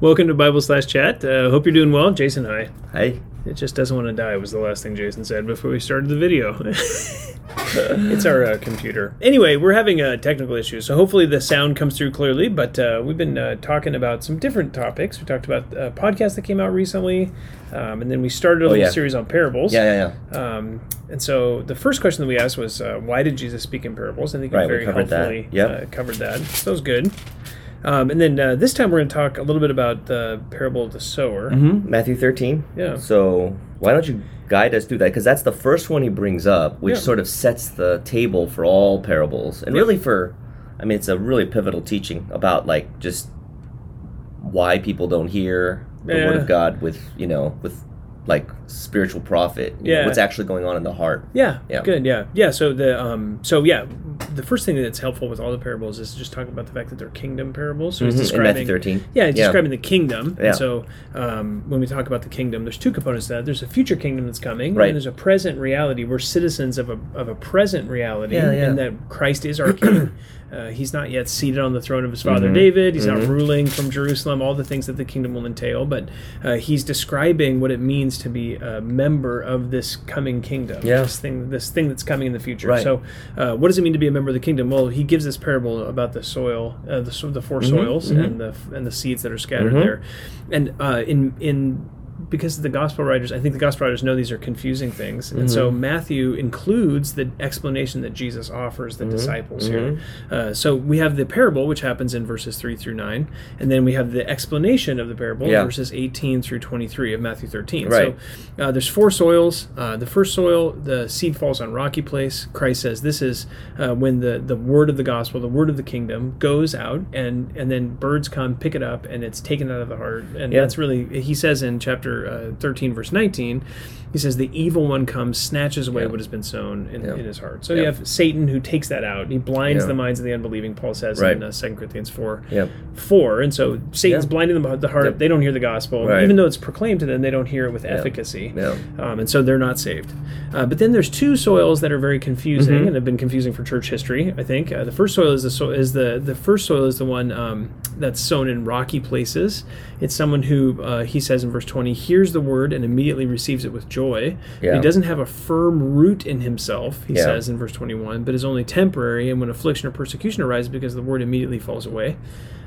Welcome to Bible slash chat. Uh, hope you're doing well. Jason, hi. Hey. It just doesn't want to die was the last thing Jason said before we started the video. it's our uh, computer. Anyway, we're having a technical issue, so hopefully the sound comes through clearly. But uh, we've been uh, talking about some different topics. We talked about a podcast that came out recently, um, and then we started a Oh, little yeah. series on parables. Yeah, yeah, yeah. Um, and so the first question that we asked was, uh, why did Jesus speak in parables? I think Right, we we very covered that. helpfully Yep. uh, covered that. So that was good. Um, and then uh, this time we're going to talk a little bit about the parable of the sower. hmm Matthew 13. Yeah. So why don't you guide us through that? Because that's the first one he brings up, which Yeah. sort of sets the table for all parables. And Yeah. really for, I mean, it's a really pivotal teaching about like just why people don't hear the word of God with, you know, with like spiritual profit. you know, Yeah. what's actually going on in the heart. Yeah, Yeah. good. Yeah, yeah. So the um, so yeah, the first thing that's helpful with all the parables is just talking about the fact that they're kingdom parables. So he's Mhm, in describing Matthew 13. Yeah, he's Yeah. describing the kingdom. Yeah. And so um, when we talk about the kingdom, there's two components to that. There's a future kingdom that's coming, Right. and there's a present reality. We're citizens of a of a present reality, Yeah, and that Christ is our king. Uh, he's not yet seated on the throne of his father Mhm. David. He's not Mhm. ruling from Jerusalem. All the things that the kingdom will entail, but uh, he's describing what it means to be a member of this coming kingdom. Yeah. This thing, this thing that's coming in the future. Right. So, uh, what does it mean to be a member of the kingdom? Well, he gives this parable about the soil, uh, the, the 4 soils, mhm. and the and the seeds that are scattered Mhm. there, and uh, in in because the gospel writers, I think the gospel writers know these are confusing things, and so Mm-hmm. Matthew includes the explanation that Jesus offers the disciples here. Mm-hmm. Uh, so we have the parable, which happens in verses three through nine, and then we have the explanation of the parable, Yeah. verses eighteen through twenty-three of Matthew thirteen. Right. So uh, there's four soils. Uh, the first soil, the seed falls on rocky place. Christ says this is uh, when the, the word of the gospel, the word of the kingdom, goes out, and and then birds come, pick it up, and it's taken out of the heart. And Yeah. that's really he says in chapter uh, 13, verse 19. He says the evil one comes, snatches away Yeah. what has been sown in, Yeah. in his heart. So Yeah. you have Satan who takes that out. He blinds the minds of the unbelieving. Paul says Right. in uh, 2 Corinthians 4 Yep. four, and so Satan's blinding the, the heart. They don't hear the gospel, Right. even though it's proclaimed to them. They don't hear it with efficacy, um, and so they're not saved. Uh, but then there's two soils that are very confusing Mm-hmm. and have been confusing for church history. I think uh, the first soil is the so- is the the first soil is the one um, that's sown in rocky places. It's someone who uh, he says in verse 20 hears the word and immediately receives it with joy. Yeah. He doesn't have a firm root in himself. He Yeah. says in verse 21, but is only temporary, and when affliction or persecution arises, because the word immediately falls away.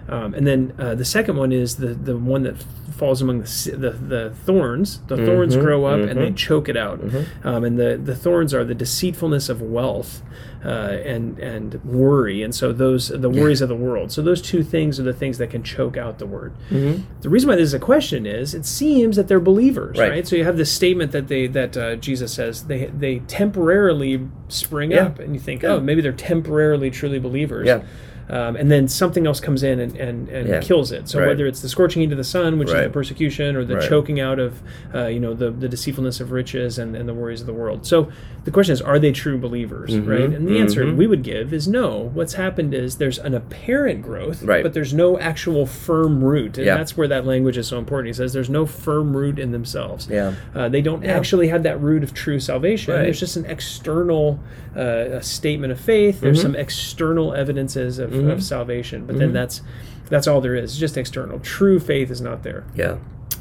Um, and then uh, the second one is the, the one that falls among the, the, the thorns. The thorns Mhm, grow up and they mhm. choke it out. Um, and the, the thorns are the deceitfulness of wealth uh, and and worry. And so those the worries of the world. So those two things are the things that can choke out the word. Mm-hmm. The reason why this is a question is it seems that they're believers, right? Right. So you have this statement that they that uh, Jesus says they they temporarily spring Yeah. up, and you think, Yeah. oh, maybe they're temporarily truly believers. Yeah. Um, and then something else comes in and, and, and Yeah. kills it. So Right. whether it's the scorching heat of the sun, which is the persecution, or the Right. choking out of, uh, you know, the, the deceitfulness of riches and, and the worries of the world. So the question is, are they true believers, Mhm, right? And the answer mhm. we would give is no. What's happened is there's an apparent growth, Right. but there's no actual firm root. And Yeah. that's where that language is so important. He says there's no firm root in themselves. Yeah. Uh, they don't Yeah. actually have that root of true salvation. Right. There's just an external uh, statement of faith. There's Mhm. some external evidences of, Mhm. of salvation, but then Mhm. that's that's all there is. It's just external. True faith is not there. Yeah.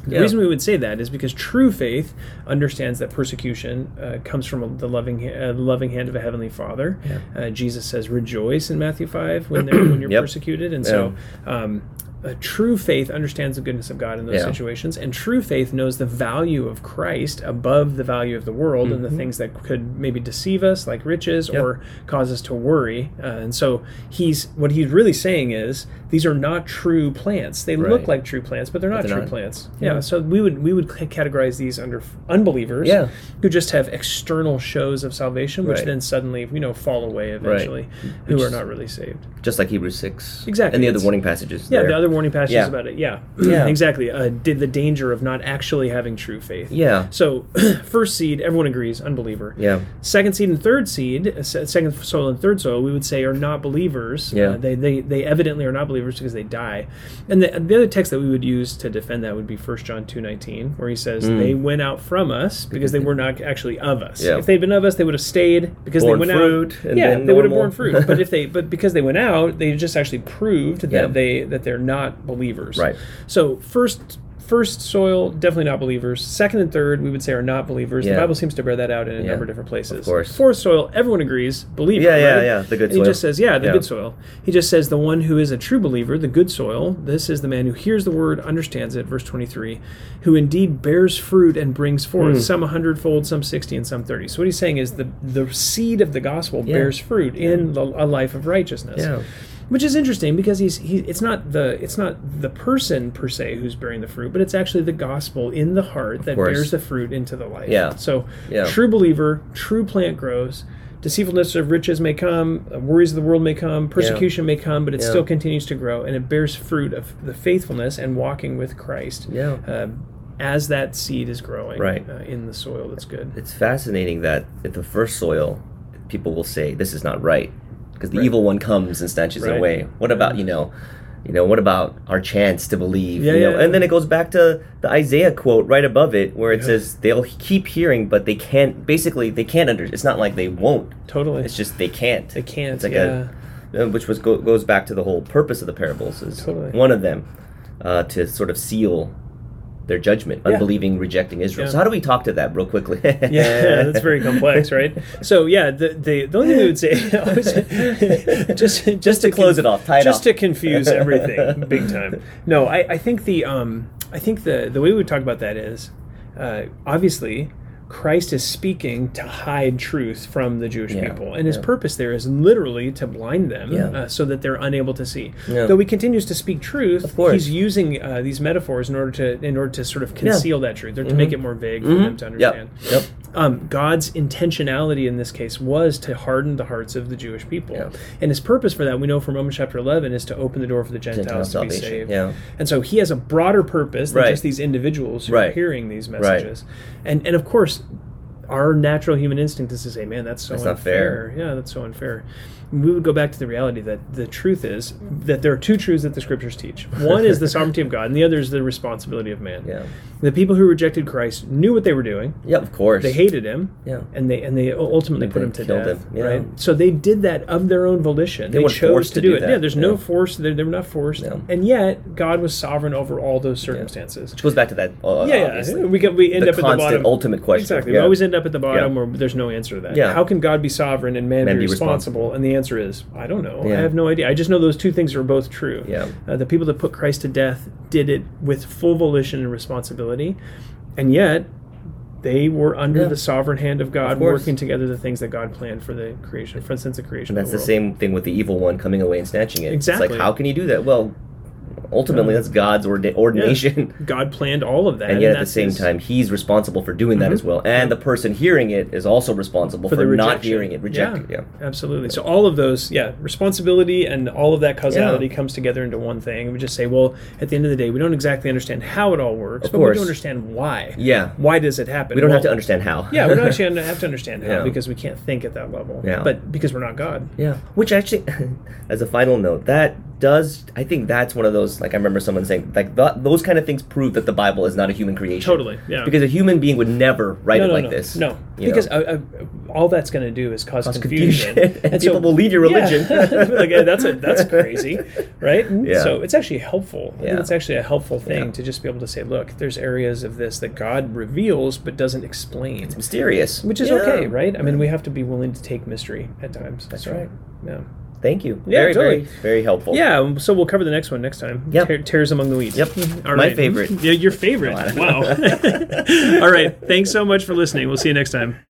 The Yeah. reason we would say that is because true faith understands that persecution uh, comes from the loving, uh, loving hand of a heavenly Father. Yeah. Uh, Jesus says, "Rejoice" in Matthew five when they're, when you're Yep. persecuted, and so um, uh, true faith understands the goodness of God in those Yeah. situations, and true faith knows the value of Christ above the value of the world and the Mhm. things that could maybe deceive us, like riches, Yep. or cause us to worry. Uh, and so he's what he's really saying is these are not true plants. They look like true plants, but they're not they're true not. plants. Yeah. Yeah. So we would we would categorize these under unbelievers Yeah. who just have external shows of salvation, which Right. then suddenly you know fall away eventually, who Which are not really saved. Just like Hebrews 6. Exactly, And the other warning passages. Yeah, there. the other warning passages Yeah. about it. Yeah, Yeah. exactly. Uh, did the danger of not actually having true faith. Yeah. So, first seed, everyone agrees, unbeliever. Yeah. Second seed and third seed, uh, second soil and third soil, we would say are not believers. Yeah. Uh, they, they they evidently are not believers because they die. And the, the other text that we would use to defend that would be 1 John two nineteen, where he says Mm. they went out from us because they were not actually of us. Yeah. If they'd been of us, they would have stayed because Borne they went fruit out. and Yeah, they would have borne fruit. but if they but because they went out, they just actually proved that Yeah. they that they're not not believers. Right. So first first soil definitely not believers. Second and third we would say are not believers. The Bible seems to bear that out in a Yeah. number of different places. Of course. Fourth soil everyone agrees believer. Yeah, yeah, right? yeah, the good And He soil. just says yeah the Yeah. good soil. He just says the one who is a true believer, the good soil. This is the man who hears the word, understands it. Verse twenty three, who indeed bears fruit and brings forth Hmm. some a hundredfold, some sixty, and some thirty. So what he's saying is the the seed of the gospel Yeah. bears fruit in the, a life of righteousness Yeah. Which is interesting because he's he, it's not the it's not the person per se who's bearing the fruit but it's actually the gospel in the heart that bears the fruit into the life Yeah. so Yeah. true believer true plant grows deceitfulness of riches may come uh, worries of the world may come persecution may come but it Yeah. still continues to grow and it bears fruit of the faithfulness and walking with christ Yeah. uh, as that seed is growing Right. uh, in the soil that's good It's fascinating that at the first soil, people will say this is not right because the Right. evil one comes and snatches Right. it away. What about you know, you know, what about our chance to believe? Yeah, you know? yeah, yeah. And then it goes back to the Isaiah quote right above it, where it Yeah. says they'll keep hearing, but they can't. Basically, they can't under. It's not like they won't. totally It's just they can't. they can't It's like yeah a, uh, which was go, goes back to the whole purpose of the parables. Is Totally. one of them uh, to sort of seal their judgment, Yeah. unbelieving, rejecting Israel. Yeah. So how do we talk to that real quickly? yeah, that's very complex, right? So yeah, the the, the only thing we would say always, just just to close it off, just off. to confuse everything, big time. No, I, I think the um I think the the way we would talk about that is uh, obviously. Christ is speaking to hide truth from the Jewish Yeah, people, and his yeah. purpose there is literally to blind them, Yeah. uh, so that they're unable to see. Though he continues to speak truth, he's using uh, these metaphors in order to in order to sort of conceal that truth, or to Mhm. make it more vague for Mhm. them to Yep. understand Yep. Um, God's intentionality in this case was to harden the hearts of the Jewish people. Yeah. And his purpose for that, we know from Romans chapter 11, is to open the door for the Gentile Gentiles to be salvation. saved. Yeah. And so he has a broader purpose than Right. just these individuals who are hearing these messages. Right. And, and of course, our natural human instinct is to say, man, that's so That's not unfair. fair. Yeah, that's so unfair. We would go back to the reality that the truth is that there are two truths that the scriptures teach. One is the sovereignty of God, and the other is the responsibility of man. Yeah. The people who rejected Christ knew what they were doing. Yeah. Of course. They hated him Yeah. and they and they ultimately put him to killed death. him, yeah. Right. So they did that of their own volition. They They, chose forced to, to do, it. that, Yeah. There's no force. They, they were not forced. Yeah. And yet God was sovereign over all those circumstances. Which goes back to that. Uh, Yeah, yeah. obviously. We get we end the up at the bottom. ultimate question. Exactly. Yeah. We always end up at the bottom Yeah. where there's no answer to that. Yeah. How can God be sovereign and man, Man be responsible? responsible? And the answer is I don't know. Yeah. I have no idea. I just know those two things are both true. Yeah. Uh, the people that put Christ to death did it with full volition and responsibility, and yet they were under Yeah. the sovereign hand of God, Of working together the things that God planned for the creation, for instance, the creation. And of that's the the world. same thing with the evil one coming away and snatching it. It's Exactly. like, how can you do that? Well, ultimately, Yeah. that's God's orda- ordination. God planned all of that, And yet, at the same his- time, he's responsible for doing that Mhm. as well. And the person hearing it is also responsible for, for the not hearing it, rejecting yeah, it. Yeah. absolutely. So all of those, yeah, responsibility and all of that causality comes together into one thing. We just say, well, at the end of the day, we don't exactly understand how it all works, Of but we do understand why. Yeah. Why does it happen? We don't have to understand how. Yeah, we don't actually have to understand how Yeah. because we can't think at that level. Yeah. But because we're not God. Yeah, which actually, as a final note, that does I think that's one of those like I remember someone saying like th- those kind of things prove that the Bible is not a human creation. Totally, yeah. Because a human being would never write no, it no, like no, this. No, because know? uh, uh, all that's going to do is cause, Cause confusion, confusion. And people will leave your Yeah. religion. like uh, that's a, that's crazy, right? Yeah. So it's actually helpful. Yeah. it's actually a helpful thing Yeah. to just be able to say, look, there's areas of this that God reveals but doesn't explain, it's mysterious, which is Yeah. okay, right? I mean, we have to be willing to take mystery at times. That's So, right. Yeah. Thank you. Yeah, very, totally. very, very helpful. Yeah, um, so we'll cover the next one next time. Yep. Tear- Tares among the weeds. Yep. All My right. favorite. Yeah, your favorite. No, I don't Wow. All right. Thanks so much for listening. We'll see you next time.